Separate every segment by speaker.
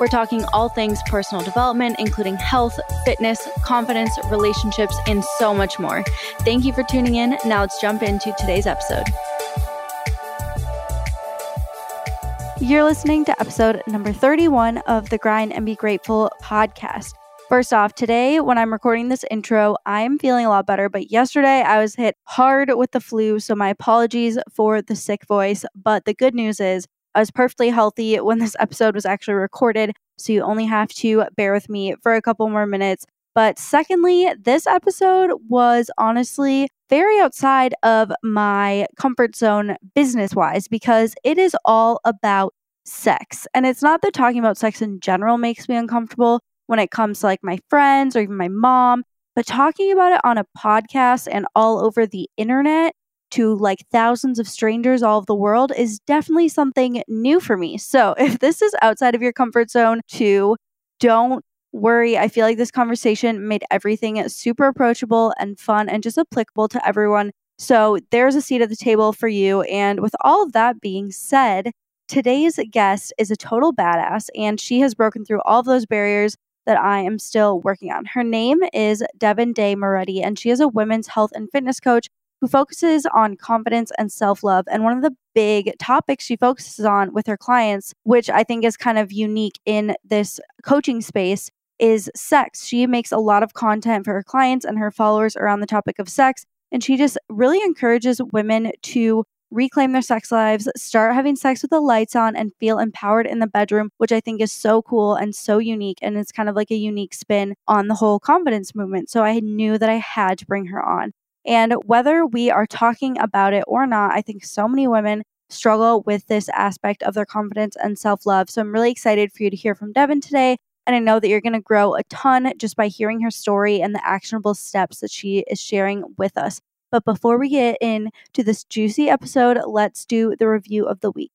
Speaker 1: We're talking all things personal development, including health, fitness, confidence, relationships, and so much more. Thank you for tuning in. Now let's jump into today's episode. You're listening to episode number 31 of the Grind and Be Grateful podcast. First off, today when I'm recording this intro, I'm feeling a lot better, but yesterday I was hit hard with the flu, so my apologies for the sick voice. But the good news is I was perfectly healthy when this episode was actually recorded, so you only have to bear with me for a couple more minutes. But secondly, this episode was honestly very outside of my comfort zone business wise because it is all about sex. And it's not that talking about sex in general makes me uncomfortable when it comes to like my friends or even my mom, but talking about it on a podcast and all over the internet to like thousands of strangers all over the world is definitely something new for me. So if this is outside of your comfort zone, too, don't worry. I feel like this conversation made everything super approachable and fun and just applicable to everyone. So there's a seat at the table for you. And with all of that being said, today's guest is a total badass and she has broken through all of those barriers that I am still working on. Her name is Devon Day Moretti, and she is a women's health and fitness coach who focuses on confidence and self love. And one of the big topics she focuses on with her clients, which I think is kind of unique in this coaching space, is sex. She makes a lot of content for her clients and her followers around the topic of sex. And she just really encourages women to reclaim their sex lives, start having sex with the lights on, and feel empowered in the bedroom, which I think is so cool and so unique. And it's kind of like a unique spin on the whole confidence movement. So I knew that I had to bring her on. And whether we are talking about it or not, I think so many women struggle with this aspect of their confidence and self love. So I'm really excited for you to hear from Devon today. And I know that you're going to grow a ton just by hearing her story and the actionable steps that she is sharing with us. But before we get into this juicy episode, let's do the review of the week.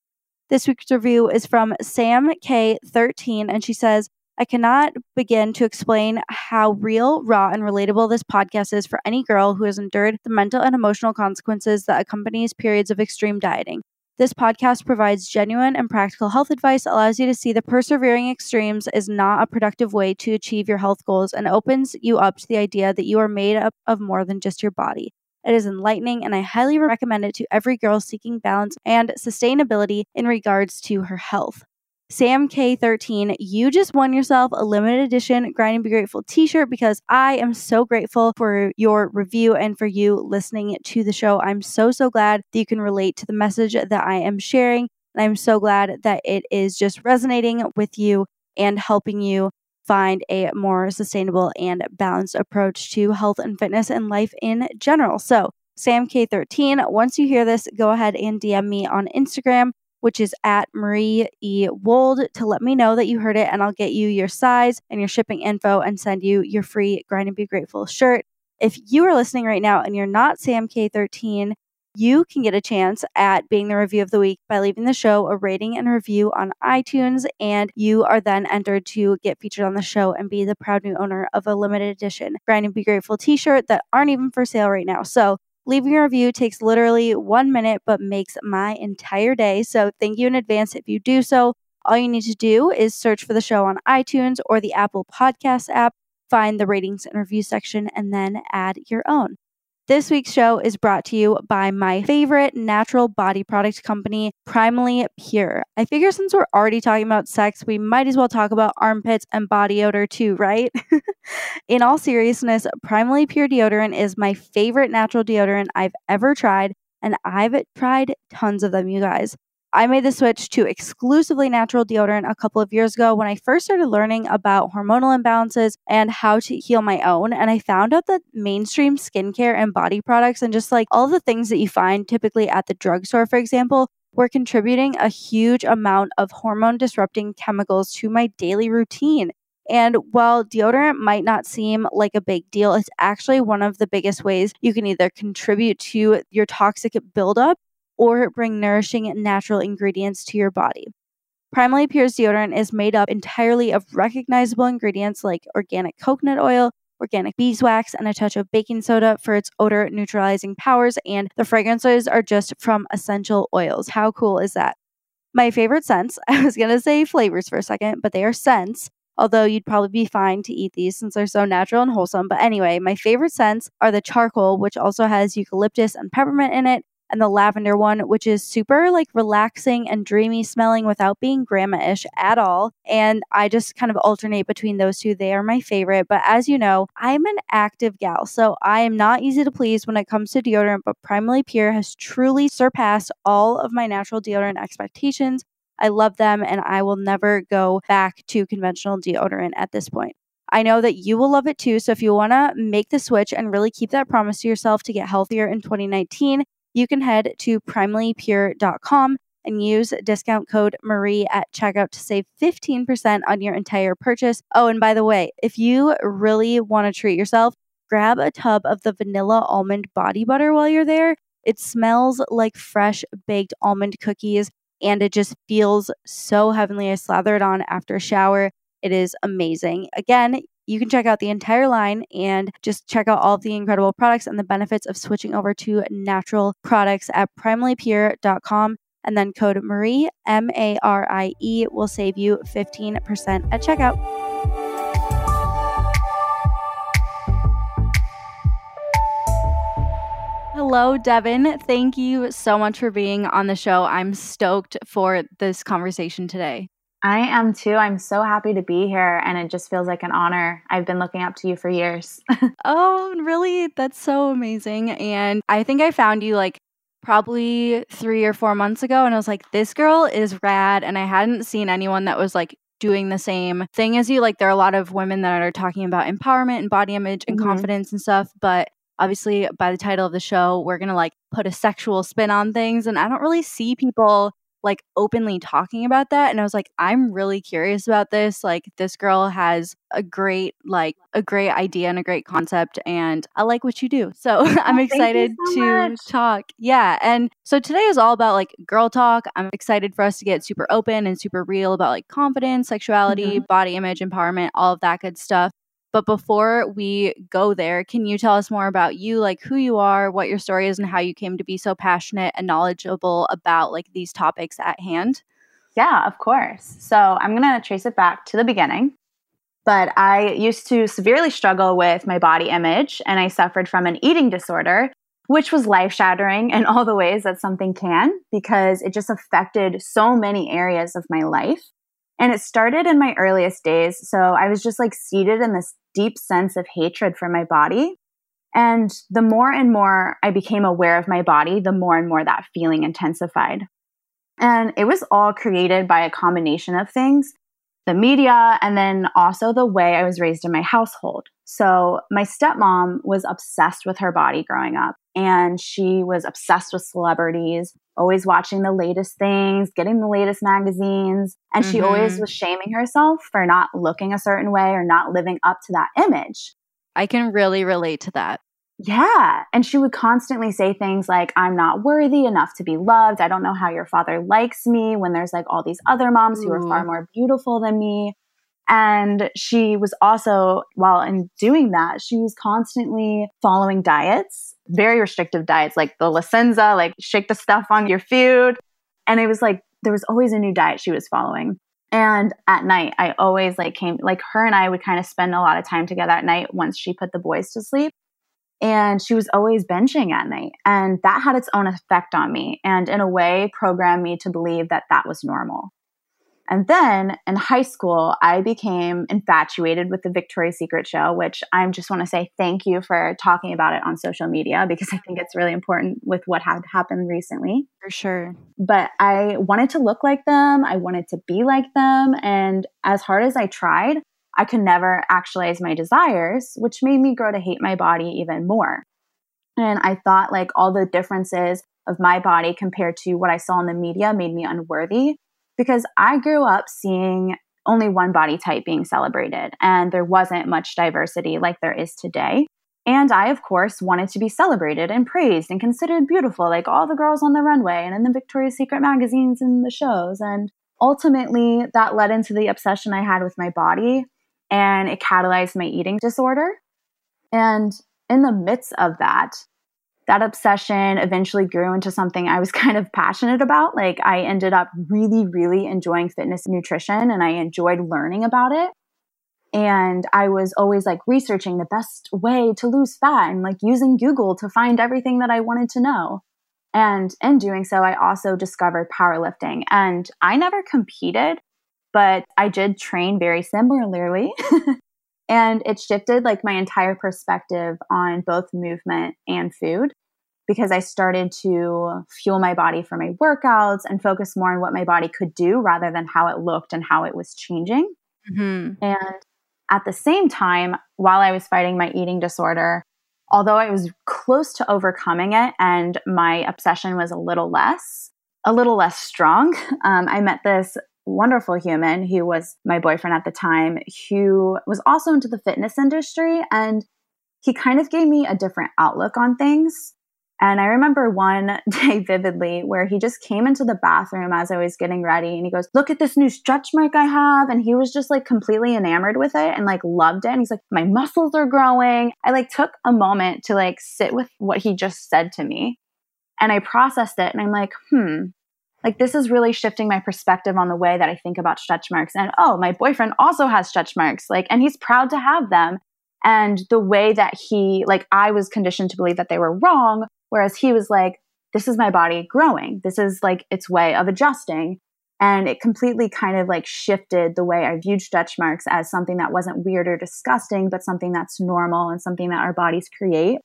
Speaker 1: This week's review is from Sam K13, and she says, I cannot begin to explain how real, raw, and relatable this podcast is for any girl who has endured the mental and emotional consequences that accompanies periods of extreme dieting. This podcast provides genuine and practical health advice, allows you to see the persevering extremes is not a productive way to achieve your health goals, and opens you up to the idea that you are made up of more than just your body. It is enlightening, and I highly recommend it to every girl seeking balance and sustainability in regards to her health. Sam K13, you just won yourself a limited edition Grind and Be Grateful t shirt because I am so grateful for your review and for you listening to the show. I'm so, so glad that you can relate to the message that I am sharing. And I'm so glad that it is just resonating with you and helping you find a more sustainable and balanced approach to health and fitness and life in general. So, Sam K13, once you hear this, go ahead and DM me on Instagram which is at Marie E. Wold, to let me know that you heard it, and I'll get you your size and your shipping info and send you your free Grind and Be Grateful shirt. If you are listening right now and you're not Sam K13, you can get a chance at being the review of the week by leaving the show a rating and review on iTunes, and you are then entered to get featured on the show and be the proud new owner of a limited edition Grind and Be Grateful t shirt that aren't even for sale right now. So Leaving a review takes literally one minute, but makes my entire day. So thank you in advance if you do so. All you need to do is search for the show on iTunes or the Apple Podcast app, find the ratings and review section, and then add your own. This week's show is brought to you by my favorite natural body product company, Primally Pure. I figure since we're already talking about sex, we might as well talk about armpits and body odor too, right? In all seriousness, Primally Pure deodorant is my favorite natural deodorant I've ever tried, and I've tried tons of them, you guys. I made the switch to exclusively natural deodorant a couple of years ago when I first started learning about hormonal imbalances and how to heal my own. And I found out that mainstream skincare and body products and just like all the things that you find typically at the drugstore, for example, were contributing a huge amount of hormone disrupting chemicals to my daily routine. And while deodorant might not seem like a big deal, it's actually one of the biggest ways you can either contribute to your toxic buildup or bring nourishing natural ingredients to your body. Primally Pure's deodorant is made up entirely of recognizable ingredients like organic coconut oil, organic beeswax, and a touch of baking soda for its odor neutralizing powers, and the fragrances are just from essential oils. How cool is that? My favorite scents, I was to say flavors for a second, but they are scents although you'd probably be fine to eat these since they're so natural and wholesome. But anyway, my favorite scents are the charcoal, which also has eucalyptus and peppermint in it, and the lavender one, which is super like relaxing and dreamy smelling without being grandma ish at all. And I just kind of alternate between those two. They are my favorite. But as you know, I'm an active gal, so I am not easy to please when it comes to deodorant, but Primally Pure has truly surpassed all of my natural deodorant expectations. I love them and I will never go back to conventional deodorant at this point. I know that you will love it too. So if you want to make the switch and really keep that promise to yourself to get healthier in 2019, you can head to primallypure.com and use discount code Marie at checkout to save 15% on your entire purchase. Oh, and by the way, if you really want to treat yourself, grab a tub of the vanilla almond body butter while you're there. It smells like fresh baked almond cookies and it just feels so heavenly. I slather it on after a shower. It is amazing. Again, you can check out the entire line and just check out all of the incredible products and the benefits of switching over to natural products at primallypure.com. And then code Marie, M A R I E, will save you 15% at checkout. Hello, Devon. Thank you so much for being on the show. I'm stoked for this conversation today.
Speaker 2: I am too. I'm so happy to be here, and it just feels like an honor. I've been looking up to you for years.
Speaker 1: oh, really? That's so amazing. And I think I found you like probably three or four months ago, and I was like, this girl is rad. And I hadn't seen anyone that was like doing the same thing as you. Like, there are a lot of women that are talking about empowerment and body image and mm-hmm. confidence and stuff, but obviously by the title of the show we're going to like put a sexual spin on things and i don't really see people like openly talking about that and i was like i'm really curious about this like this girl has a great like a great idea and a great concept and i like what you do so i'm oh, excited so to much. talk yeah and so today is all about like girl talk i'm excited for us to get super open and super real about like confidence sexuality mm-hmm. body image empowerment all of that good stuff but before we go there, can you tell us more about you, like who you are, what your story is, and how you came to be so passionate and knowledgeable about like these topics at hand?
Speaker 2: Yeah, of course. So I'm going to trace it back to the beginning. But I used to severely struggle with my body image, and I suffered from an eating disorder, which was life shattering in all the ways that something can, because it just affected so many areas of my life. And it started in my earliest days. So I was just like seated in this deep sense of hatred for my body. And the more and more I became aware of my body, the more and more that feeling intensified. And it was all created by a combination of things the media, and then also the way I was raised in my household. So, my stepmom was obsessed with her body growing up, and she was obsessed with celebrities, always watching the latest things, getting the latest magazines. And mm-hmm. she always mm-hmm. was shaming herself for not looking a certain way or not living up to that image.
Speaker 1: I can really relate to that.
Speaker 2: Yeah. And she would constantly say things like, I'm not worthy enough to be loved. I don't know how your father likes me when there's like all these other moms Ooh. who are far more beautiful than me. And she was also, while in doing that, she was constantly following diets, very restrictive diets, like the La Senza, like shake the stuff on your food. And it was like, there was always a new diet she was following. And at night, I always like came, like her and I would kind of spend a lot of time together at night once she put the boys to sleep and she was always benching at night and that had its own effect on me and in a way programmed me to believe that that was normal and then in high school i became infatuated with the victoria's secret show which i just want to say thank you for talking about it on social media because i think it's really important with what had happened recently.
Speaker 1: For sure.
Speaker 2: But i wanted to look like them i wanted to be like them and as hard as i tried I could never actualize my desires, which made me grow to hate my body even more. And I thought like all the differences of my body compared to what I saw in the media made me unworthy because I grew up seeing only one body type being celebrated, and there wasn't much diversity like there is today. And I, of course, wanted to be celebrated and praised and considered beautiful, like all the girls on the runway and in the Victoria's Secret magazines and the shows. And ultimately, that led into the obsession I had with my body, and it catalyzed my eating disorder. And in the midst of that, that obsession eventually grew into something I was kind of passionate about. Like, I ended up really, really enjoying fitness and nutrition, and I enjoyed learning about it. And I was always like researching the best way to lose fat and like using Google to find everything that I wanted to know. And in doing so, I also discovered powerlifting. And I never competed, but I did train very similarly. and it shifted like my entire perspective on both movement and food because I started to fuel my body for my workouts and focus more on what my body could do rather than how it looked and how it was changing. Mm-hmm. And at the same time, while I was fighting my eating disorder, although I was close to overcoming it and my obsession was a little less, a little less strong, um, I met this wonderful human who was my boyfriend at the time, who was also into the fitness industry. And he kind of gave me a different outlook on things. And I remember one day vividly where he just came into the bathroom as I was getting ready and he goes, Look at this new stretch mark I have. And he was just like completely enamored with it and like loved it. And he's like, My muscles are growing. I like took a moment to like sit with what he just said to me. And I processed it and I'm like, Hmm, like this is really shifting my perspective on the way that I think about stretch marks. And oh, my boyfriend also has stretch marks, like, and he's proud to have them. And the way that he, like, I was conditioned to believe that they were wrong Whereas he was like, this is my body growing. This is like its way of adjusting. And it completely kind of like shifted the way I viewed stretch marks as something that wasn't weird or disgusting, but something that's normal and something that our bodies create.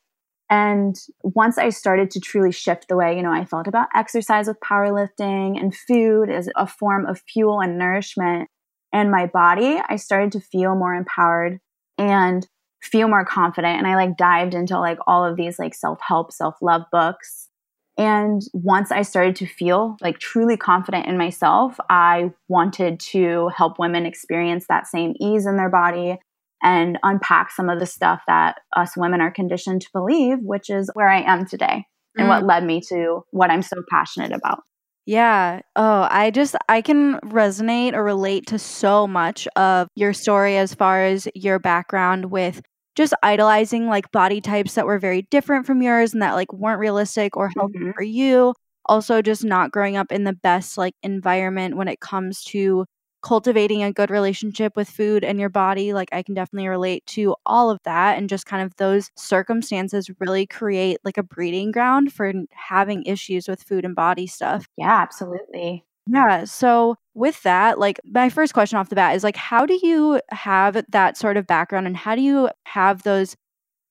Speaker 2: And once I started to truly shift the way, you know, I felt about exercise with powerlifting and food as a form of fuel and nourishment and my body, I started to feel more empowered and feel more confident and i like dived into like all of these like self-help self-love books and once i started to feel like truly confident in myself i wanted to help women experience that same ease in their body and unpack some of the stuff that us women are conditioned to believe which is where i am today and mm. what led me to what i'm so passionate about
Speaker 1: yeah. Oh, I just I can resonate or relate to so much of your story as far as your background with just idolizing like body types that were very different from yours and that like weren't realistic or healthy mm-hmm. for you. Also, just not growing up in the best like environment when it comes to cultivating a good relationship with food and your body. Like, I can definitely relate to all of that. And just kind of those circumstances really create like a breeding ground for having issues with food and body stuff.
Speaker 2: Yeah, absolutely.
Speaker 1: Yeah. So, with that, like, my first question off the bat is like, how do you have that sort of background and how do you have those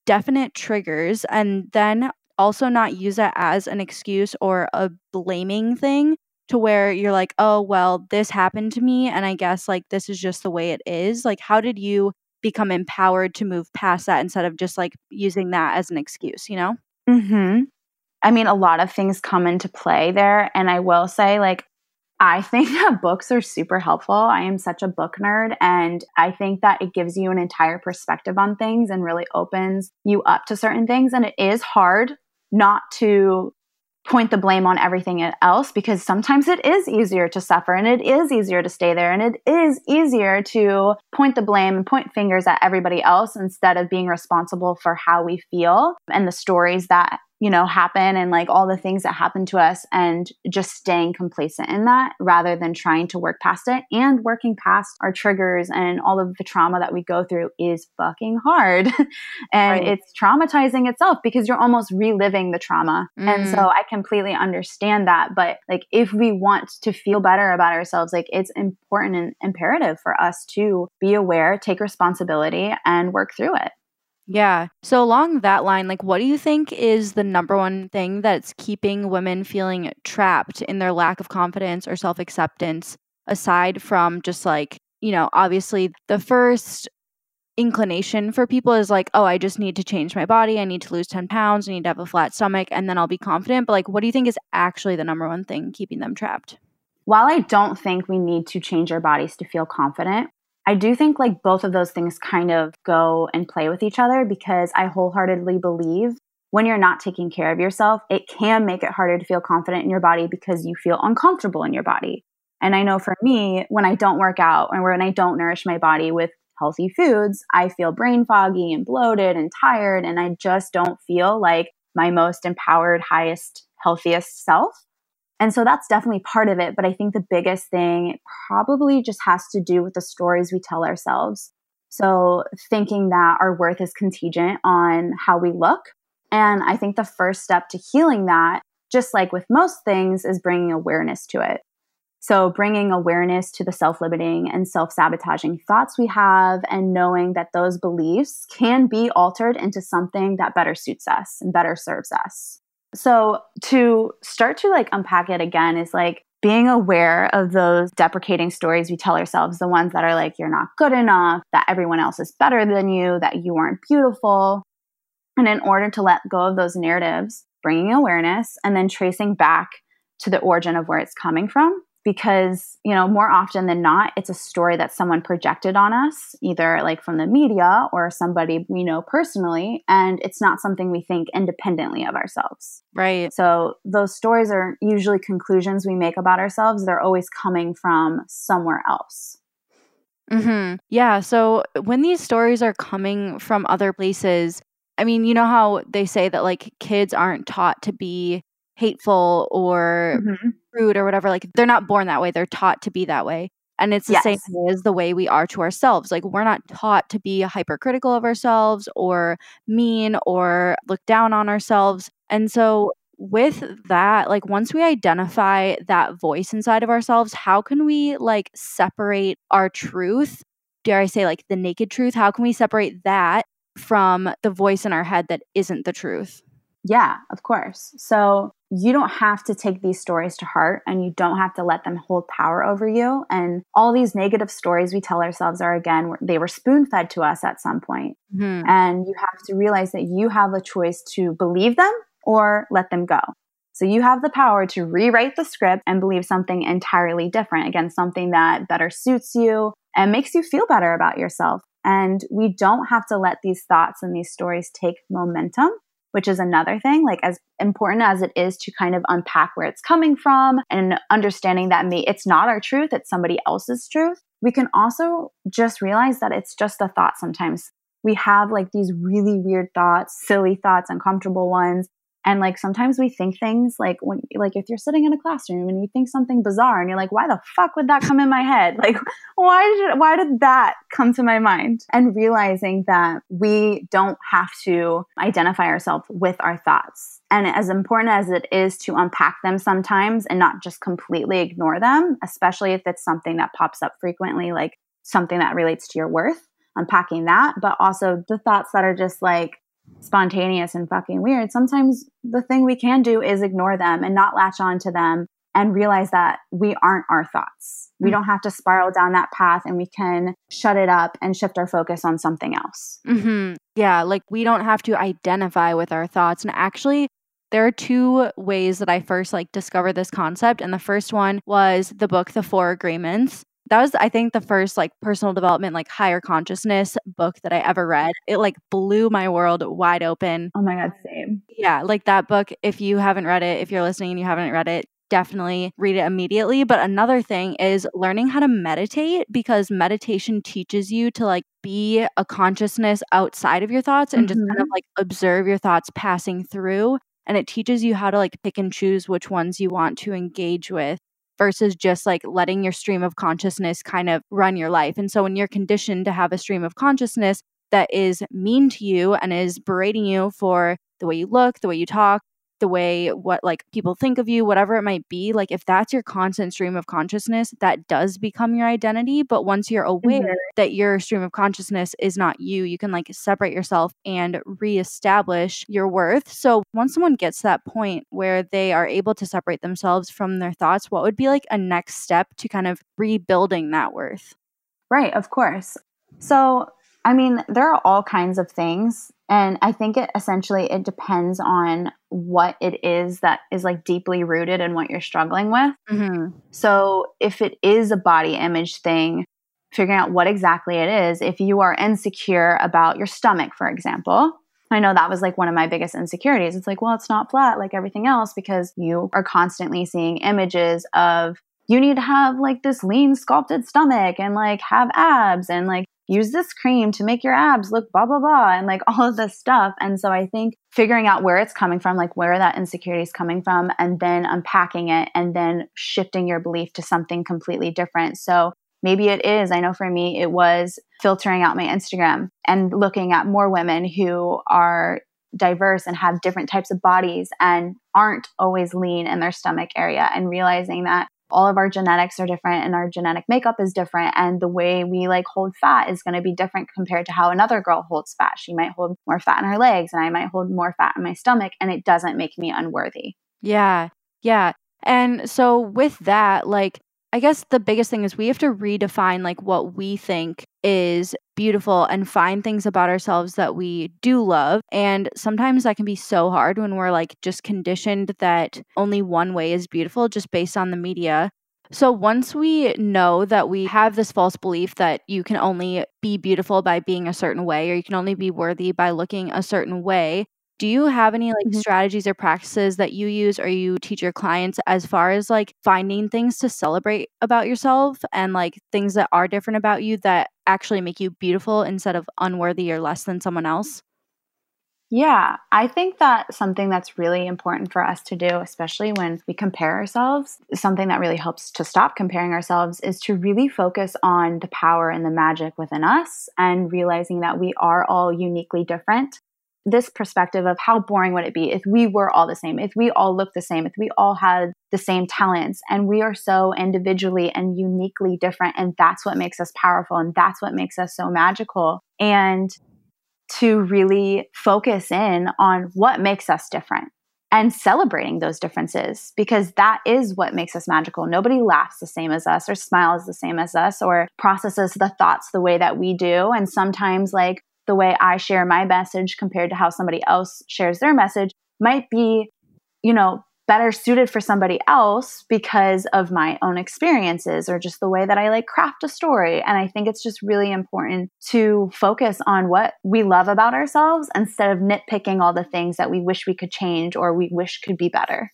Speaker 1: definite triggers and then also not use that as an excuse or a blaming thing to where you're like, oh, well, this happened to me. And I guess like this is just the way it is. Like, how did you become empowered to move past that instead of just like using that as an excuse, you know?
Speaker 2: Mm hmm. I mean, a lot of things come into play there. And I will say, like, I think that books are super helpful. I am such a book nerd, and I think that it gives you an entire perspective on things and really opens you up to certain things. And it is hard not to point the blame on everything else because sometimes it is easier to suffer and it is easier to stay there and it is easier to point the blame and point fingers at everybody else instead of being responsible for how we feel and the stories that you know, happen and like all the things that happen to us and just staying complacent in that rather than trying to work past it and working past our triggers and all of the trauma that we go through is fucking hard. and right. it's traumatizing itself because you're almost reliving the trauma. Mm. And so mm. I completely understand that. But like, if we want to feel better about ourselves, like it's important and imperative for us to be aware, take responsibility, and work through it.
Speaker 1: Yeah. So along that line, like what do you think is the number one thing that's keeping women feeling trapped in their lack of confidence or self-acceptance aside from just like, you know, obviously the first inclination for people is like, oh, I just need to change my body. I need to lose 10 pounds. I need to have a flat stomach and then I'll be confident. But like, what do you think is actually the number one thing keeping them trapped?
Speaker 2: while I don't think we need to change our bodies to feel confident, I do think like both of those things kind of go and play with each other because I wholeheartedly believe when you're not taking care of yourself, it can make it harder to feel confident in your body because you feel uncomfortable in your body. And I know for me, when I don't work out and when I don't nourish my body with healthy foods, I feel brain foggy and bloated and tired, and I just don't feel like my most empowered, highest, healthiest self. And so that's definitely part of it. But I think the biggest thing probably just has to do with the stories we tell ourselves. So thinking that our worth is contingent on how we look. And I think the first step to healing that, just like with most things, is bringing awareness to it. So, bringing awareness to the self limiting and self sabotaging thoughts we have, and knowing that those beliefs can be altered into something that better suits us and better serves us. So, to start to like unpack it again is like being aware of those deprecating stories we tell ourselves, the ones that are like, you're not good enough, that everyone else is better than you, that you aren't beautiful. And in order to let go of those narratives, bringing awareness and then tracing back to the origin of where it's coming from because you know more often than not it's a story that someone projected on us either like from the media or somebody we know personally and it's not something we think independently of ourselves.
Speaker 1: Right.
Speaker 2: So those stories are usually conclusions we make about ourselves. They're always coming from somewhere else.
Speaker 1: Mhm yeah so when these stories are coming from other places i mean you know how they say that like kids aren't taught to be hateful or mm-hmm. Rude or whatever. Like they're not born that way, they're taught to be that way. And it's the yes. same as the way we are to ourselves. Like we're not taught to be hypercritical of ourselves or mean or look down on ourselves. And so with that, like once we identify that voice inside of ourselves, how can we like separate our truth? Dare I say like the naked truth? How can we separate that from the voice in our head that isn't the truth?
Speaker 2: Yeah, of course. So you don't have to take these stories to heart and you don't have to let them hold power over you. And all these negative stories we tell ourselves are, again, they were spoon fed to us at some point. Mm-hmm. And you have to realize that you have a choice to believe them or let them go. So you have the power to rewrite the script and believe something entirely different. Again, something that better suits you and makes you feel better about yourself. And we don't have to let these thoughts and these stories take momentum which is another thing. Like, as important as it is to kind of unpack where it's coming from and understanding that may, it's not our truth, it's somebody else's truth, we can also just realize that it's just a thought sometimes. We have like these really weird thoughts, silly thoughts, uncomfortable ones and like sometimes we think things like when like if you're sitting in a classroom and you think something bizarre and you're like, why the fuck would that come in my head? Like why did why did that come to my mind? And realizing that we don't have to identify ourselves with our thoughts. And as important as it is to unpack them sometimes and not just completely ignore them, especially if it's something that pops up frequently, like something that relates to your worth, unpacking that, but also the thoughts that are just like, spontaneous and fucking weird, sometimes the thing we can do is ignore them and not latch on to them and realize that we aren't our thoughts. We mm-hmm. don't have to spiral down that path and we can shut it up and shift our focus on something else.
Speaker 1: Mm-hmm. Yeah, like we don't have to identify with our thoughts. And actually, there are two ways that I first like discovered this concept. And the first one was the book, The Four Agreements that was i think the first like personal development like higher consciousness book that i ever read. It like blew my world wide open.
Speaker 2: Oh my god same.
Speaker 1: Yeah like that book if you haven't read it if you're listening and you haven't read it definitely read it immediately. But another thing is learning how to meditate because meditation teaches you to like be a consciousness outside of your thoughts and mm-hmm. just kind of mm-hmm. like observe your thoughts passing through. And it teaches you how to like pick and choose which ones you want to engage with versus just like letting your stream of consciousness kind of run your life. And so when you're conditioned to have a stream of consciousness that is mean to you and is berating you for the way you look, the way you talk, the way what like people think of you, whatever it might be, like if that's your constant stream of consciousness, that does become your identity. But once you're aware mm-hmm. that your stream of consciousness is not you, you can like separate yourself and reestablish your worth. So once someone gets to that point where they are able to separate themselves from their thoughts, what would be like a next step to kind of rebuilding that worth?
Speaker 2: Right, of course. So, I mean, there are all kinds of things And I think it essentially it depends on what it is that is like deeply rooted in what you're struggling with. Mm-hmm. So if it is a body image thing, figuring out what exactly it is. If you are insecure about your stomach, for example, I know that was like one of my biggest insecurities. It's like, well, it's not flat like everything else because you are constantly seeing images of you need to have like this lean sculpted stomach and like have abs and like use this cream to make your abs look blah blah blah and like all of this stuff. And so i think figuring out where it's coming from like where that insecurity is coming from and then unpacking it and then shifting your belief to something completely different. So maybe it is i know for me it was filtering out my instagram and looking at more women who are diverse and have different types of bodies and aren't always lean in their stomach area and realizing that all of our genetics are different and our genetic makeup is different and the way we like hold fat is going to be different compared to how another girl holds fat. She might hold more fat in her legs and i might hold more fat in my stomach and it doesn't make me unworthy.
Speaker 1: Yeah yeah. And so with that like I guess the biggest thing is we have to redefine like what we think is beautiful and find things about ourselves that we do love. And sometimes that can be so hard when we're like just conditioned that only one way is beautiful just based on the media. So once we know that we have this false belief that you can only be beautiful by being a certain way or you can only be worthy by looking a certain way, do you have any like mm-hmm. strategies or practices that you use or you teach your clients as far as like finding things to celebrate about yourself and like things that are different about you that actually make you beautiful instead of unworthy or less than someone else?
Speaker 2: Yeah, I think that something that's really important for us to do, especially when we compare ourselves, something that really helps to stop comparing ourselves is to really focus on the power and the magic within us and realizing that we are all uniquely different this perspective of how boring would it be if we were all the same, if we all looked the same, if we all had the same talents, and we are so individually and uniquely different. And that's what makes us powerful. And that's what makes us so magical. And to really focus in on what makes us different and celebrating those differences because that is what makes us magical. Nobody laughs the same as us or smiles the same as us or processes the thoughts the way that we do. And sometimes, like, the way I share my message compared to how somebody else shares their message might be, you know, better suited for somebody else because of my own experiences or just the way that I like craft a story. And I think it's just really important to focus on what we love about ourselves instead of nitpicking all the things that we wish we could change or we wish could be better.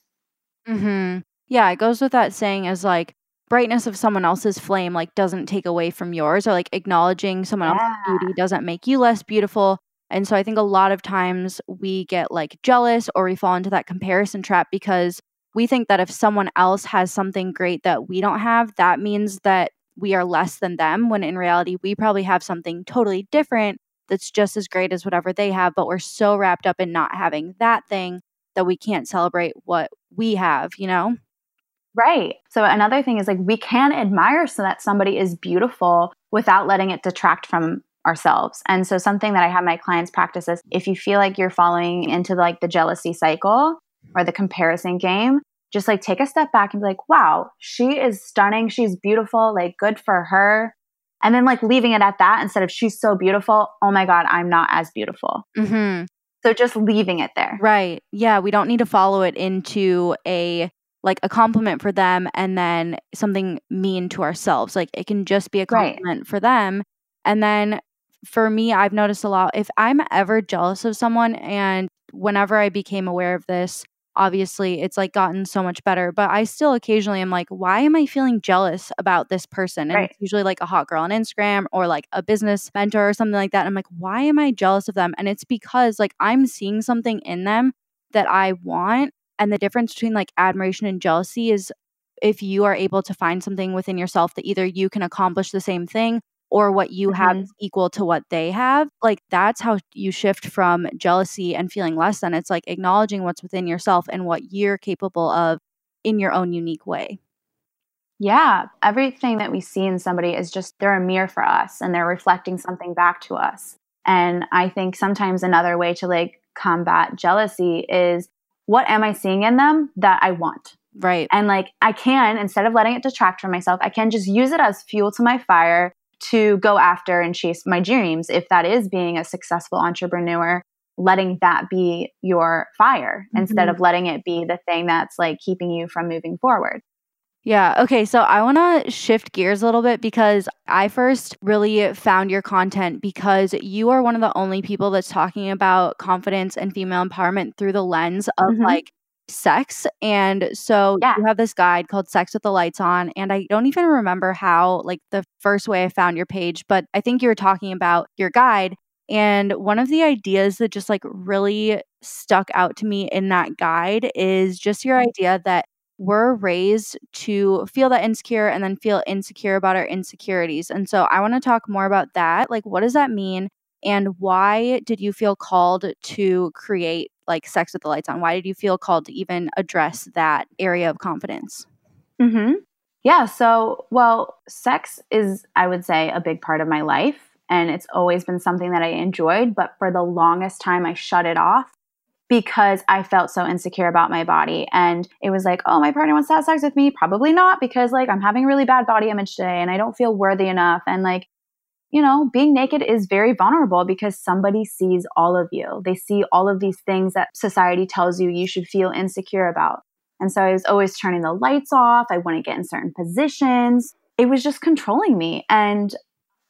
Speaker 1: Mhm. Yeah, it goes with that saying as like brightness of someone else's flame like doesn't take away from yours or like acknowledging someone yeah. else's beauty doesn't make you less beautiful and so i think a lot of times we get like jealous or we fall into that comparison trap because we think that if someone else has something great that we don't have that means that we are less than them when in reality we probably have something totally different that's just as great as whatever they have but we're so wrapped up in not having that thing that we can't celebrate what we have you know
Speaker 2: Right. So another thing is like we can admire so that somebody is beautiful without letting it detract from ourselves. And so something that I have my clients practice is if you feel like you're falling into like the jealousy cycle or the comparison game, just like take a step back and be like, wow, she is stunning. She's beautiful. Like, good for her. And then, like, leaving it at that instead of she's so beautiful. Oh my God, I'm not as beautiful. Mm-hmm. So just leaving it there.
Speaker 1: Right. Yeah. We don't need to follow it into a like a compliment for them and then something mean to ourselves. Like it can just be a compliment right. for them. And then for me, I've noticed a lot if I'm ever jealous of someone and whenever I became aware of this, obviously it's like gotten so much better, but I still occasionally am like, why am I feeling jealous about this person? And right. it's usually like a hot girl on Instagram or like a business mentor or something like that. And I'm like, why am I jealous of them? And it's because like I'm seeing something in them that I want and the difference between like admiration and jealousy is if you are able to find something within yourself that either you can accomplish the same thing or what you mm-hmm. have is equal to what they have, like that's how you shift from jealousy and feeling less than. It's like acknowledging what's within yourself and what you're capable of in your own unique way.
Speaker 2: Yeah, everything that we see in somebody is just they're a mirror for us and they're reflecting something back to us. And I think sometimes another way to like combat jealousy is what am I seeing in them that I want?
Speaker 1: Right.
Speaker 2: And like I can, instead of letting it detract from myself, I can just use it as fuel to my fire to go after and chase my dreams. If that is being a successful entrepreneur letting that be your fire mm-hmm. instead of letting it be the thing that's like keeping you from moving forward.
Speaker 1: Yeah. Okay. So I want to shift gears a little bit because I first really found your content because you are one of the only people that's talking about confidence and female empowerment through the lens of mm-hmm. like sex. And so yeah. you have this guide called Sex with the Lights On. And I don't even remember how, like, the first way I found your page, but I think you were talking about your guide. And one of the ideas that just like really stuck out to me in that guide is just your mm-hmm. idea that we're raised to feel that insecure and then feel insecure about our insecurities. And so I want to talk more about that. Like, what does that mean? And why did you feel called to create like Sex with the Lights On? Why did you feel called to even address that area of confidence?
Speaker 2: Mm-hmm. Yeah. So, well, sex is, I would say, a big part of my life. And it's always been something that I enjoyed. But for the longest time, I shut it off because I felt so insecure about my body. And it was like, oh, my partner wants to have sex with me. Probably not because like I'm having a really bad body image today and I don't feel worthy enough. And like, you know, being naked is very vulnerable because somebody sees all of you. They see all of these things that society tells you you should feel insecure about. And so I was always turning the lights off. I wouldn't get in certain positions. It was just controlling me. And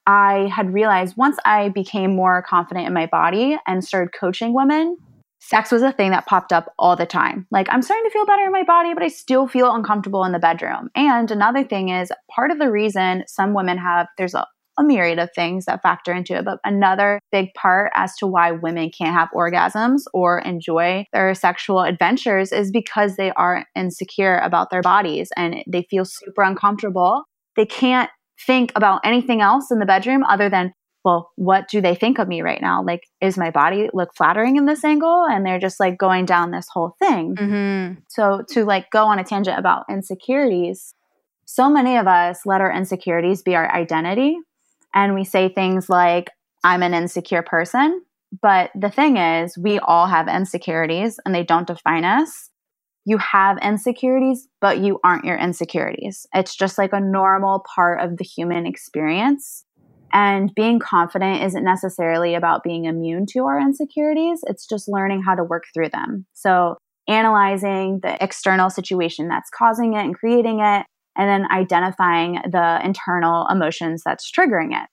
Speaker 2: I had realized once I became more confident in my body and started coaching women, sex was a thing that popped up all the time. Like, I'm starting to feel better in my body, but I still feel uncomfortable in the bedroom. And another thing is part of the reason some women have, there's a, a myriad of things that factor into it, but another big part as to why women can't have orgasms or enjoy their sexual adventures is because they are insecure about their bodies and they feel super uncomfortable. They can't think about anything else in the bedroom other than well, what do they think of me right now? Like, is my body look flattering in this angle? And they're just like going down this whole thing. Mm-hmm. So, to like go on a tangent about insecurities, so many of us let our insecurities be our identity. And we say things like, I'm an insecure person. But the thing is, we all have insecurities and they don't define us. You have insecurities, but you aren't your insecurities. It's just like a normal part of the human experience. And being confident isn't necessarily about being immune to our insecurities, it's just learning how to work through them. So, analyzing the external situation that's causing it and creating it, and then identifying the internal emotions that's triggering it.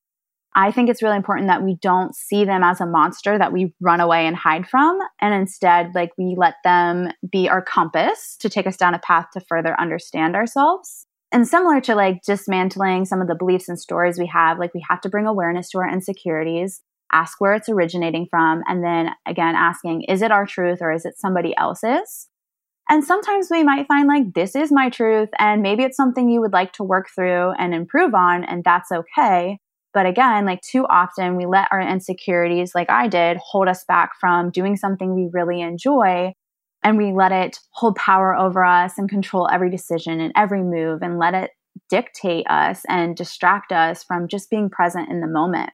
Speaker 2: I think it's really important that we don't see them as a monster that we run away and hide from, and instead, like, we let them be our compass to take us down a path to further understand ourselves and similar to like dismantling some of the beliefs and stories we have, like we have to bring awareness to our insecurities, ask where it's originating from, and then again asking, is it our truth or is it somebody else's? And sometimes we might find like, this is my truth, and maybe it's something you would like to work through and improve on, and that's okay. But again, like too often, we let our insecurities, like I did, hold us back from doing something we really enjoy and we let it hold power over us and control every decision and every move and let it dictate us and distract us from just being present in the moment.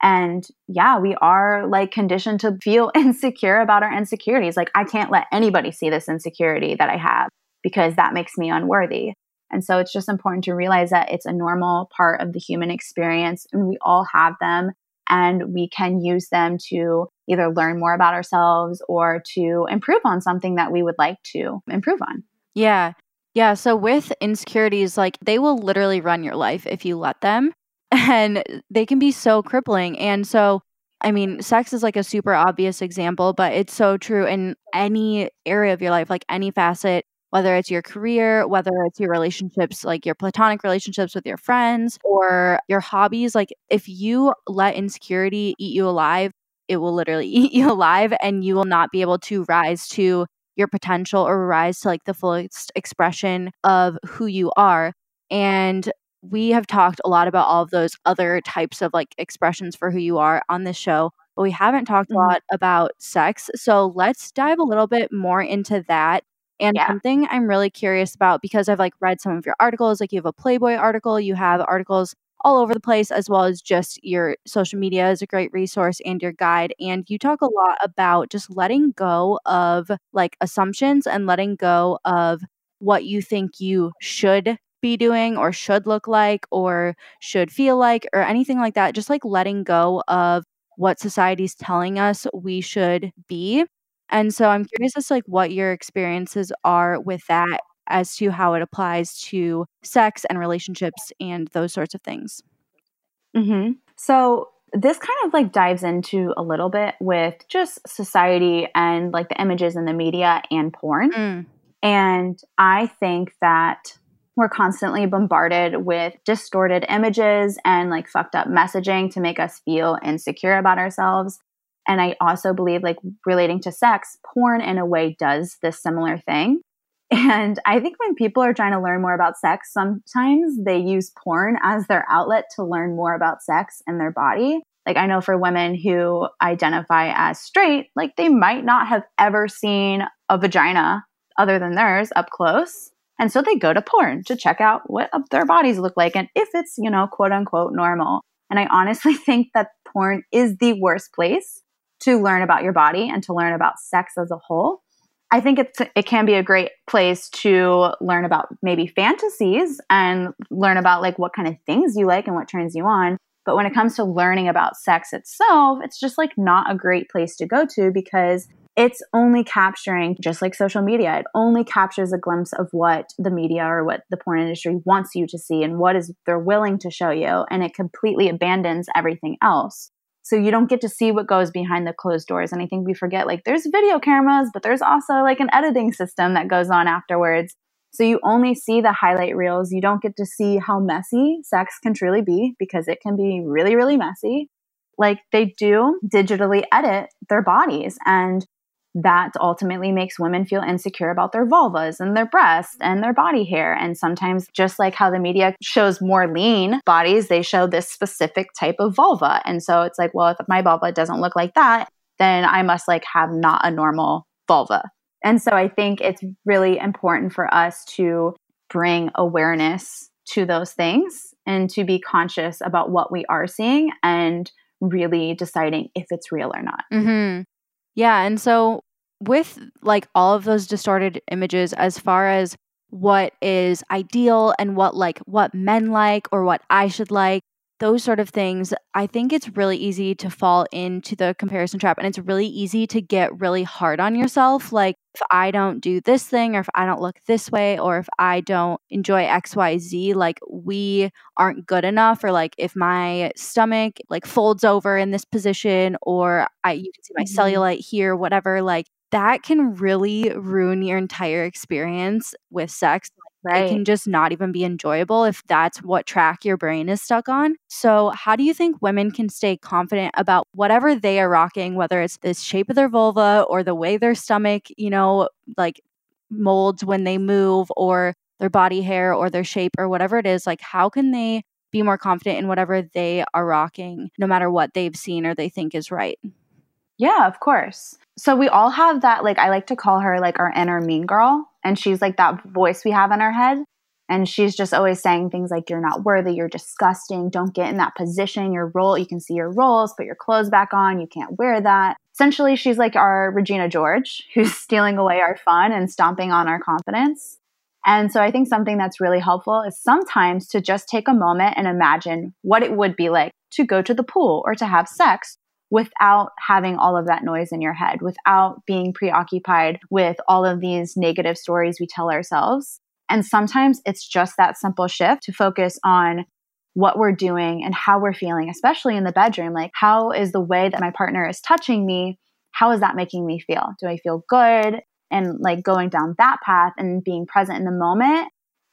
Speaker 2: And yeah, we are like conditioned to feel insecure about our insecurities. Like, I can't let anybody see this insecurity that I have because that makes me unworthy. And so it's just important to realize that it's a normal part of the human experience and we all have them and we can use them to either learn more about ourselves or to improve on something that we would like to improve on.
Speaker 1: Yeah. Yeah. So with insecurities, like they will literally run your life if you let them, and they can be so crippling. And so, I mean, sex is like a super obvious example, but it's so true in any area of your life, like any facet whether it's your career, whether it's your relationships, like your platonic relationships with your friends or your hobbies. Like, if you let insecurity eat you alive, it will literally eat you alive and you will not be able to rise to your potential or rise to like the fullest expression of who you are. And we have talked a lot about all of those other types of like expressions for who you are on this show, but we haven't talked mm-hmm. a lot about sex. So let's dive a little bit more into that and yeah. something I'm really curious about because I've like read some of your articles, like you have a Playboy article, you have articles all over the place, as well as just your social media is a great resource and your guide. And you talk a lot about just letting go of like assumptions and letting go of what you think you should be doing or should look like or should feel like or anything like that. Just like letting go of what society's telling us we should be. And so I'm curious as to like what your experiences are with that as to how it applies to sex and relationships and those sorts of things.
Speaker 2: Mm-hmm. So this kind of like dives into a little bit with just society and like the images in the media and porn. Mm. And I think that we're constantly bombarded with distorted images and like fucked up messaging to make us feel insecure about ourselves. And I also believe, like, relating to sex, porn in a way does this similar thing. And I think when people are trying to learn more about sex, sometimes they use porn as their outlet to learn more about sex and their body. Like, I know for women who identify as straight, like, they might not have ever seen a vagina other than theirs up close. And so they go to porn to check out what their bodies look like and if it's, you know, quote unquote normal. And I honestly think that porn is the worst place to learn about your body and to learn about sex as a whole. I think it's it can be a great place to learn about maybe fantasies and learn about like what kind of things you like and what turns you on. But when it comes to learning about sex itself, it's just like not a great place to go to because it's only capturing, just like social media, it only captures a glimpse of what the media or what the porn industry wants you to see and what is they're willing to show you. And it completely abandons everything else. So you don't get to see what goes behind the closed doors. And I think we forget like there's video cameras, but there's also like an editing system that goes on afterwards. So you only see the highlight reels. You don't get to see how messy sex can truly be because it can be really, really messy. Like they do digitally edit their bodies and that ultimately makes women feel insecure about their vulvas and their breasts and their body hair. And sometimes, just like how the media shows more lean bodies, they show this specific type of vulva. And so it's like, well, if my vulva doesn't look like that, then I must like have not a normal vulva. And so I think it's really important for us to bring awareness to those things and to be conscious about what we are seeing and really deciding if it's real or not.
Speaker 1: Mm-hmm. Yeah. And so, with like all of those distorted images, as far as what is ideal and what like what men like or what I should like, those sort of things, I think it's really easy to fall into the comparison trap and it's really easy to get really hard on yourself. Like, if I don't do this thing, or if I don't look this way, or if I don't enjoy XYZ, like we aren't good enough, or like if my stomach like folds over in this position, or I you can see my mm-hmm. cellulite here, whatever, like that can really ruin your entire experience with sex. Right. It can just not even be enjoyable if that's what track your brain is stuck on. So, how do you think women can stay confident about whatever they are rocking, whether it's the shape of their vulva or the way their stomach, you know, like molds when they move or their body hair or their shape or whatever it is? Like, how can they be more confident in whatever they are rocking, no matter what they've seen or they think is right?
Speaker 2: Yeah, of course. So we all have that, like, I like to call her like our inner mean girl. And she's like that voice we have in our head. And she's just always saying things like, you're not worthy, you're disgusting, don't get in that position, your role, you can see your roles, put your clothes back on, you can't wear that. Essentially, she's like our Regina George, who's stealing away our fun and stomping on our confidence. And so I think something that's really helpful is sometimes to just take a moment and imagine what it would be like to go to the pool or to have sex without having all of that noise in your head, without being preoccupied with all of these negative stories we tell ourselves. And sometimes it's just that simple shift to focus on what we're doing and how we're feeling, especially in the bedroom. Like, how is the way that my partner is touching me? How is that making me feel? Do I feel good? And like going down that path and being present in the moment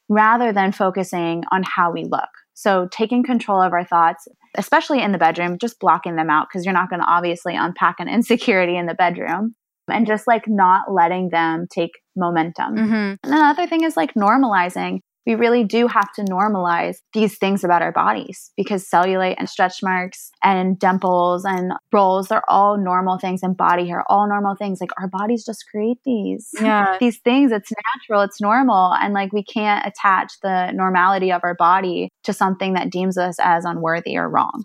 Speaker 2: rather than focusing on how we look. So, taking control of our thoughts, especially in the bedroom, just blocking them out because you're not going to obviously unpack an insecurity in the bedroom and just like not letting them take momentum. Mm-hmm. And then the other thing is like normalizing we really do have to normalize these things about our bodies because cellulite and stretch marks and dimples and rolls, they're all normal things and body hair, all normal things. Like our bodies just create these.
Speaker 1: Yeah.
Speaker 2: these things. It's natural, it's normal. And like we can't attach the normality of our body to something that deems us as unworthy or wrong.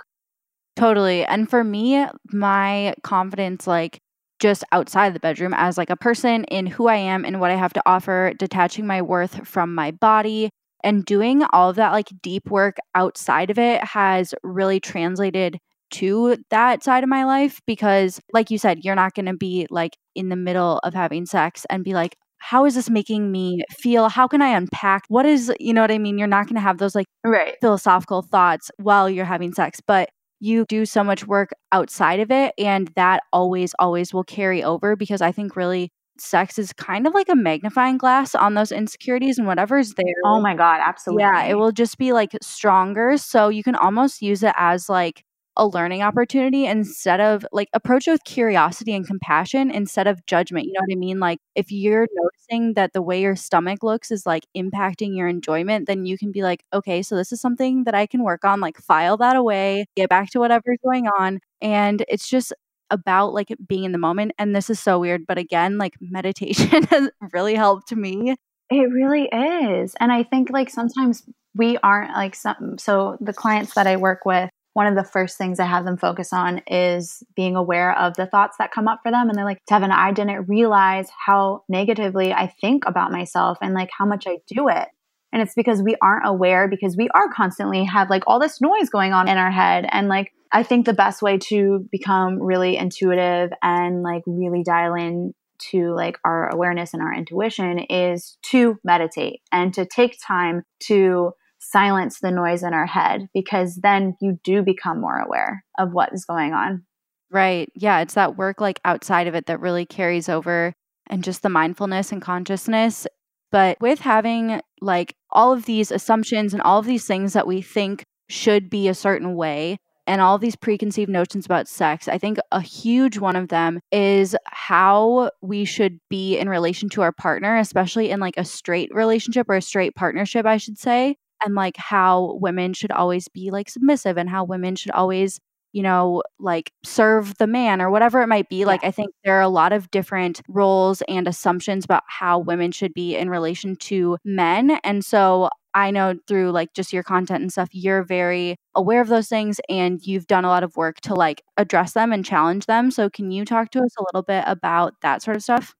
Speaker 1: Totally. And for me, my confidence, like, just outside the bedroom as like a person in who I am and what I have to offer, detaching my worth from my body and doing all of that like deep work outside of it has really translated to that side of my life because like you said, you're not going to be like in the middle of having sex and be like how is this making me feel? How can I unpack? What is, you know what I mean? You're not going to have those like
Speaker 2: right.
Speaker 1: philosophical thoughts while you're having sex, but you do so much work outside of it. And that always, always will carry over because I think really sex is kind of like a magnifying glass on those insecurities and whatever's there.
Speaker 2: Oh my God, absolutely.
Speaker 1: Yeah, it will just be like stronger. So you can almost use it as like a learning opportunity instead of like approach it with curiosity and compassion instead of judgment. You know what I mean? Like if you're noticing that the way your stomach looks is like impacting your enjoyment, then you can be like, okay, so this is something that I can work on, like file that away, get back to whatever's going on. And it's just about like being in the moment. And this is so weird, but again, like meditation has really helped me.
Speaker 2: It really is. And I think like sometimes we aren't like some so the clients that I work with one of the first things I have them focus on is being aware of the thoughts that come up for them. And they're like, Devon, I didn't realize how negatively I think about myself and like how much I do it. And it's because we aren't aware because we are constantly have like all this noise going on in our head. And like, I think the best way to become really intuitive and like really dial in to like our awareness and our intuition is to meditate and to take time to silence the noise in our head because then you do become more aware of what is going on.
Speaker 1: Right. Yeah. It's that work like outside of it that really carries over and just the mindfulness and consciousness. But with having like all of these assumptions and all of these things that we think should be a certain way, and all these preconceived notions about sex, I think a huge one of them is how we should be in relation to our partner, especially in like a straight relationship or a straight partnership, I should say and like how women should always be like submissive and how women should always you know like serve the man or whatever it might be yeah. like i think there are a lot of different roles and assumptions about how women should be in relation to men and so I know through like just your content and stuff, you're very aware of those things and you've done a lot of work to like address them and challenge them. So, can you talk to us a little bit about that sort of stuff?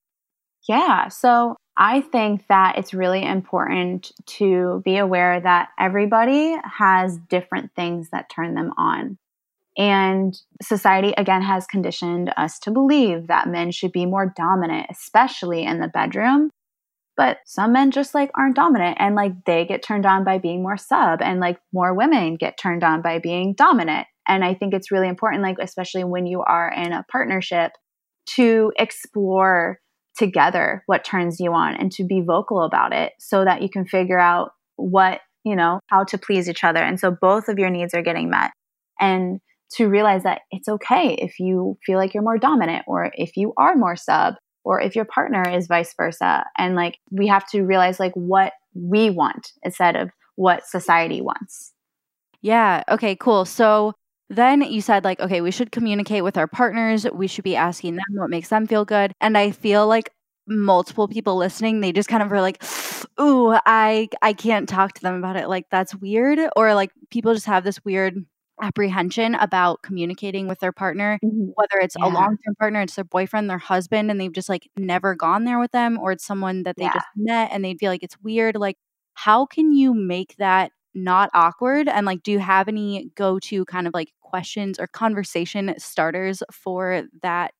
Speaker 2: Yeah. So, I think that it's really important to be aware that everybody has different things that turn them on. And society, again, has conditioned us to believe that men should be more dominant, especially in the bedroom. But some men just like aren't dominant and like they get turned on by being more sub, and like more women get turned on by being dominant. And I think it's really important, like, especially when you are in a partnership, to explore together what turns you on and to be vocal about it so that you can figure out what, you know, how to please each other. And so both of your needs are getting met. And to realize that it's okay if you feel like you're more dominant or if you are more sub or if your partner is vice versa. And like we have to realize like what we want instead of what society wants.
Speaker 1: Yeah. Okay, cool. So then you said, like, okay, we should communicate with our partners. We should be asking them what makes them feel good. And I feel like multiple people listening, they just kind of were like, ooh, I I can't talk to them about it. Like that's weird. Or like people just have this weird apprehension about communicating with their partner, mm-hmm. whether it's yeah. a long term partner, it's their boyfriend, their husband, and they've just like never gone there with them, or it's someone that they yeah. just met and they feel like it's weird. Like, how can you make that not awkward? And like, do you have any go to kind of like questions or conversation starters for that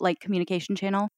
Speaker 1: like communication channel?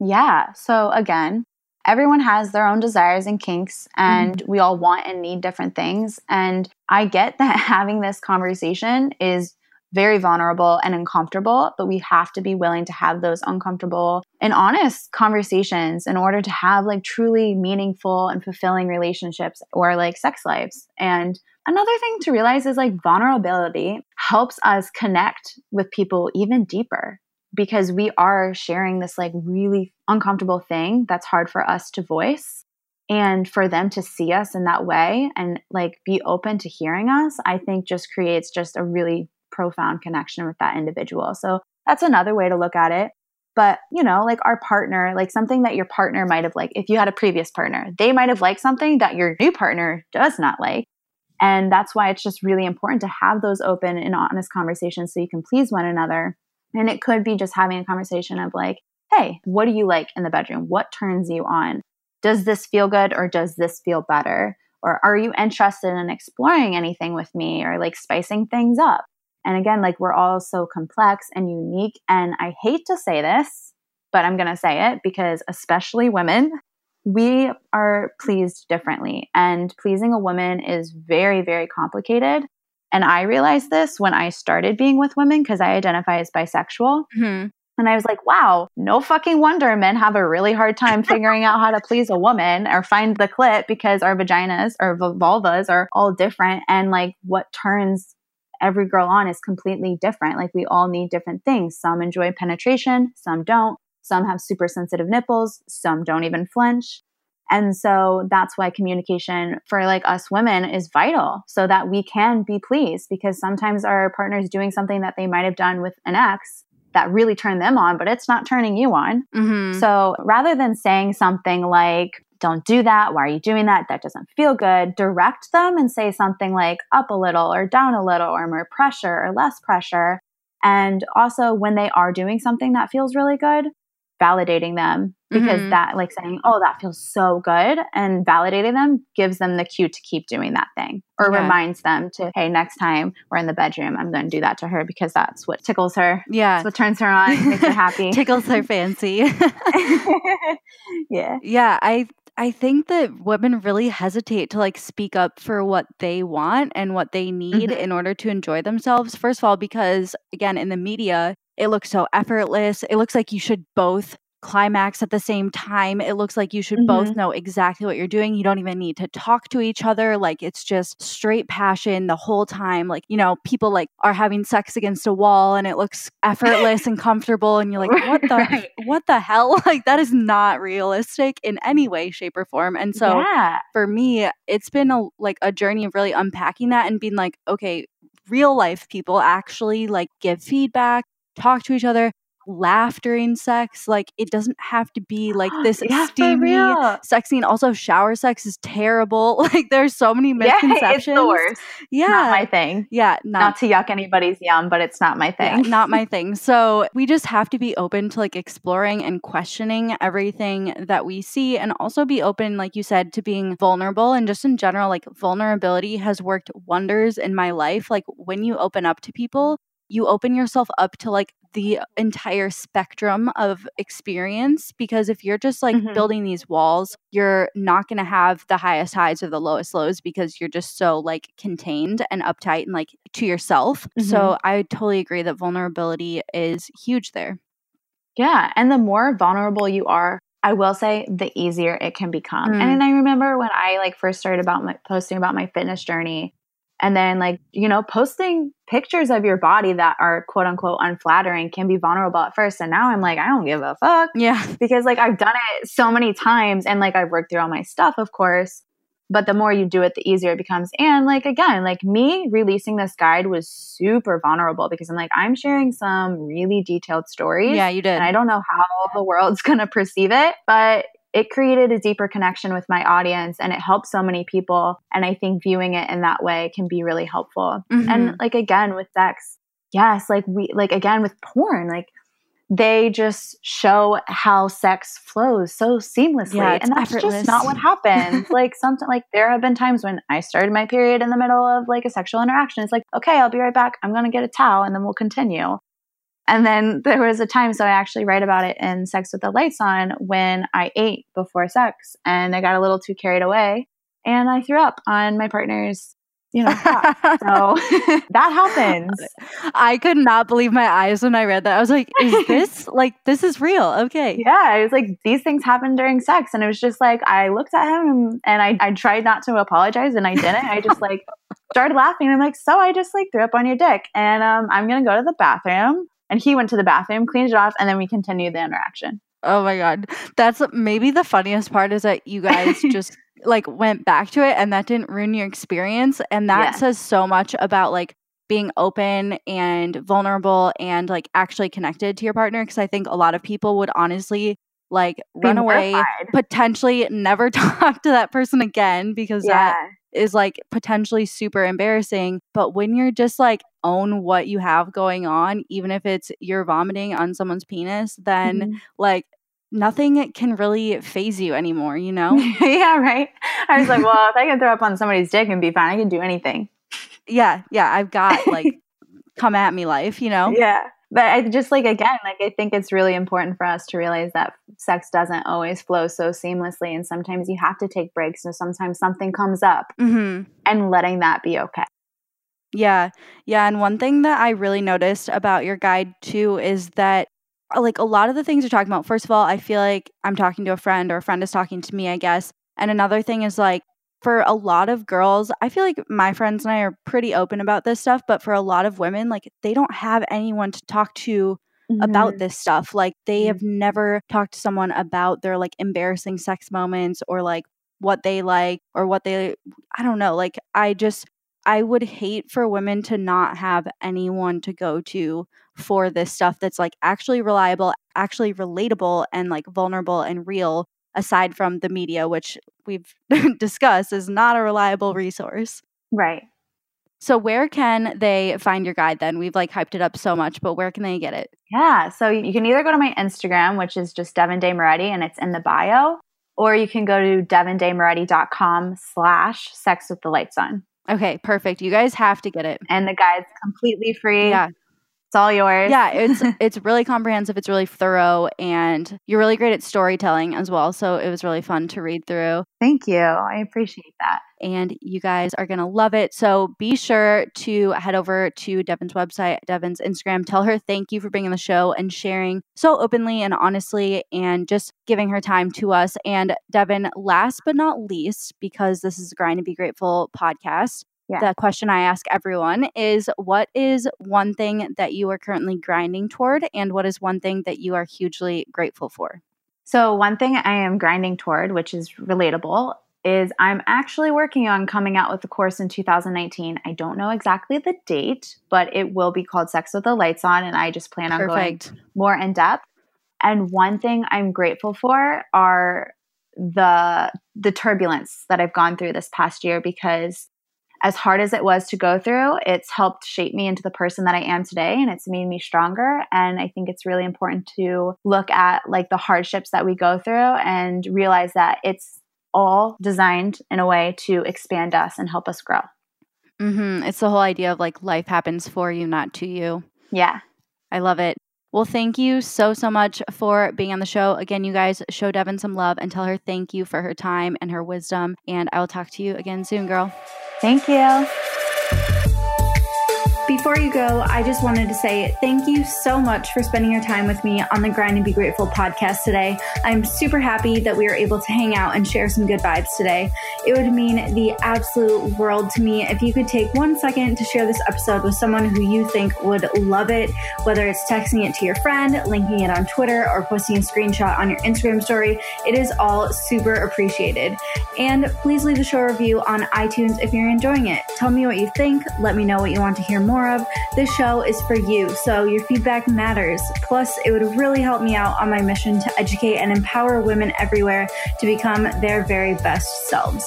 Speaker 2: Yeah. So again, everyone has their own desires and kinks, and mm-hmm. we all want and need different things. And I get that having this conversation is very vulnerable and uncomfortable, but we have to be willing to have those uncomfortable and honest conversations in order to have like truly meaningful and fulfilling relationships or like sex lives. And another thing to realize is like vulnerability helps us connect with people even deeper because we are sharing this like really uncomfortable thing that's hard for us to voice and for them to see us in that way and like be open to hearing us i think just creates just a really profound connection with that individual. So that's another way to look at it. But, you know, like our partner, like something that your partner might have liked, if you had a previous partner, they might have liked something that your new partner does not like. And that's why it's just really important to have those open and honest conversations so you can please one another. And it could be just having a conversation of like, hey, what do you like in the bedroom? What turns you on? Does this feel good or does this feel better? Or are you interested in exploring anything with me or like spicing things up? And again, like we're all so complex and unique. And I hate to say this, but I'm going to say it because, especially women, we are pleased differently. And pleasing a woman is very, very complicated. And I realized this when I started being with women because I identify as bisexual. Mm-hmm. And I was like, wow, no fucking wonder men have a really hard time figuring out how to please a woman or find the clit because our vaginas or vulvas are all different. And like what turns every girl on is completely different. Like we all need different things. Some enjoy penetration, some don't. Some have super sensitive nipples, some don't even flinch. And so that's why communication for like us women is vital so that we can be pleased because sometimes our partner is doing something that they might have done with an ex that really turned them on, but it's not turning you on. Mm-hmm. So rather than saying something like, don't do that. Why are you doing that? That doesn't feel good. Direct them and say something like up a little or down a little or more pressure or less pressure. And also, when they are doing something that feels really good, validating them because mm-hmm. that like saying oh that feels so good and validating them gives them the cue to keep doing that thing or yeah. reminds them to hey next time we're in the bedroom i'm going to do that to her because that's what tickles her
Speaker 1: yeah
Speaker 2: that's what turns her on makes her happy
Speaker 1: tickles her fancy
Speaker 2: yeah
Speaker 1: yeah i I think that women really hesitate to like speak up for what they want and what they need mm-hmm. in order to enjoy themselves. First of all, because again, in the media, it looks so effortless. It looks like you should both climax at the same time. It looks like you should mm-hmm. both know exactly what you're doing. You don't even need to talk to each other. Like it's just straight passion the whole time. Like, you know, people like are having sex against a wall and it looks effortless and comfortable and you're like, what the right. what the hell? Like that is not realistic in any way shape or form. And so yeah. for me, it's been a like a journey of really unpacking that and being like, okay, real life people actually like give feedback talk to each other laugh during sex. Like it doesn't have to be like this yeah, steamy sex scene. Also, shower sex is terrible. Like there's so many misconceptions. Yeah, it's the
Speaker 2: worst. Yeah, not my thing.
Speaker 1: Yeah,
Speaker 2: not, not to yuck anybody's yum, but it's not my thing.
Speaker 1: Yeah, not my thing. So we just have to be open to like exploring and questioning everything that we see, and also be open, like you said, to being vulnerable and just in general, like vulnerability has worked wonders in my life. Like when you open up to people, you open yourself up to like the entire spectrum of experience because if you're just like mm-hmm. building these walls you're not going to have the highest highs or the lowest lows because you're just so like contained and uptight and like to yourself mm-hmm. so i totally agree that vulnerability is huge there
Speaker 2: yeah and the more vulnerable you are I will say the easier it can become. Mm. And I remember when I like first started about my posting about my fitness journey, and then, like, you know, posting pictures of your body that are quote unquote unflattering can be vulnerable at first. And now I'm like, I don't give a fuck.
Speaker 1: Yeah.
Speaker 2: Because, like, I've done it so many times and, like, I've worked through all my stuff, of course. But the more you do it, the easier it becomes. And, like, again, like me releasing this guide was super vulnerable because I'm like, I'm sharing some really detailed stories.
Speaker 1: Yeah, you did.
Speaker 2: And I don't know how the world's going to perceive it. But it created a deeper connection with my audience and it helped so many people. And I think viewing it in that way can be really helpful. Mm-hmm. And like again with sex, yes, like we like again with porn, like they just show how sex flows so seamlessly. Yeah, and that's effortless. just not what happens. like something like there have been times when I started my period in the middle of like a sexual interaction. It's like, okay, I'll be right back. I'm gonna get a towel and then we'll continue. And then there was a time, so I actually write about it in Sex with the Lights On when I ate before sex and I got a little too carried away and I threw up on my partner's, you know, so that happens.
Speaker 1: I could not believe my eyes when I read that. I was like, is this like, this is real? Okay.
Speaker 2: Yeah. I was like, these things happen during sex. And it was just like, I looked at him and I, I tried not to apologize and I didn't. I just like, started laughing. I'm like, so I just like threw up on your dick and um, I'm going to go to the bathroom. And he went to the bathroom, cleaned it off, and then we continued the interaction.
Speaker 1: Oh my god. That's maybe the funniest part is that you guys just like went back to it and that didn't ruin your experience and that yeah. says so much about like being open and vulnerable and like actually connected to your partner because I think a lot of people would honestly like run away, potentially never talk to that person again because yeah. that is like potentially super embarrassing. But when you're just like own what you have going on, even if it's you're vomiting on someone's penis, then mm-hmm. like nothing can really phase you anymore, you know?
Speaker 2: yeah, right. I was like, well, if I can throw up on somebody's dick and be fine, I can do anything.
Speaker 1: Yeah, yeah. I've got like come at me life, you know?
Speaker 2: Yeah. But I just like, again, like, I think it's really important for us to realize that sex doesn't always flow so seamlessly. And sometimes you have to take breaks. And sometimes something comes up
Speaker 1: Mm-hmm.
Speaker 2: and letting that be okay.
Speaker 1: Yeah. Yeah. And one thing that I really noticed about your guide too is that like a lot of the things you're talking about, first of all, I feel like I'm talking to a friend or a friend is talking to me, I guess. And another thing is like for a lot of girls, I feel like my friends and I are pretty open about this stuff, but for a lot of women, like they don't have anyone to talk to about this stuff. Like they
Speaker 2: Mhm.
Speaker 1: have never talked to someone about their like embarrassing sex moments or like what they like or what they I don't know. Like I just I would hate for women to not have anyone to go to for this stuff that's like actually reliable, actually relatable and like vulnerable and real aside from the media which we've discussed is not a reliable resource.
Speaker 2: Right.
Speaker 1: So where can they find your guide then? We've like hyped it up so much, but where can they get it?
Speaker 2: Yeah. So you can either go to my Instagram, which is just Devon Day Moretti, and it's in the bio, or you can go to devondaymoretti.com slash sex with the lights on.
Speaker 1: Okay, perfect. You guys have to get it.
Speaker 2: And the guide's completely free.
Speaker 1: Yeah.
Speaker 2: All yours.
Speaker 1: Yeah, it's it's really comprehensive, it's really thorough and you're really great at storytelling as well. So it was really fun to read through
Speaker 2: Thank you. I appreciate that.
Speaker 1: and you guys are going to love it. So be sure to head over to Devon's website, Devon's Instagram. Tell her thank you for being on the show and sharing so openly and honestly and just giving her time to us. And Devon, last but not least, because this is a Grind and Be Grateful podcast,
Speaker 2: Yeah.
Speaker 1: the question I ask everyone is what is one thing that you are currently grinding toward and what is one thing that you are hugely grateful for?
Speaker 2: So, one thing I am grinding toward, which is relatable, is I'm actually working on coming out with a course in 2019. I don't know exactly the date, but it will be called Sex with the Lights On, and I just plan on going more in depth. And one thing I'm grateful for are the the turbulence that I've gone through this past year because as hard as it was to go through, it's helped shape me into the person that I am today and it's made me stronger and I think it's really important to look at like the hardships that we go through and realize that it's all designed in a way to expand us and help us grow.
Speaker 1: hmm It's the whole idea of like life happens for you, not to you.
Speaker 2: Yeah.
Speaker 1: I love it. Well, thank you so, so much for being on the show. Again, you guys show Devon some love and tell her thank you for her time and her wisdom. And I will talk to you again soon, girl.
Speaker 2: Thank you.
Speaker 1: Before you go, I just wanted to say thank you so much for spending your time with me on the Grind and Be Grateful podcast today. I'm super happy that we were able to hang out and share some good vibes today. It would mean the absolute world to me if you could take one second to share this episode with someone who you think would love it, whether it's texting it to your friend, linking it on Twitter, or posting a screenshot on your Instagram story. It is all super appreciated. And please leave a show review on iTunes if you're enjoying it. Tell me what you think. Let me know what you want to hear more of. This show is for you, so your feedback matters. Plus, it would really help me out on my mission to educate and empower women everywhere to become their very best selves.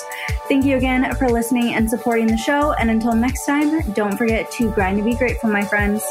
Speaker 1: Thank you again for listening and supporting the show. And until next time, don't forget to grind to be grateful, my friends.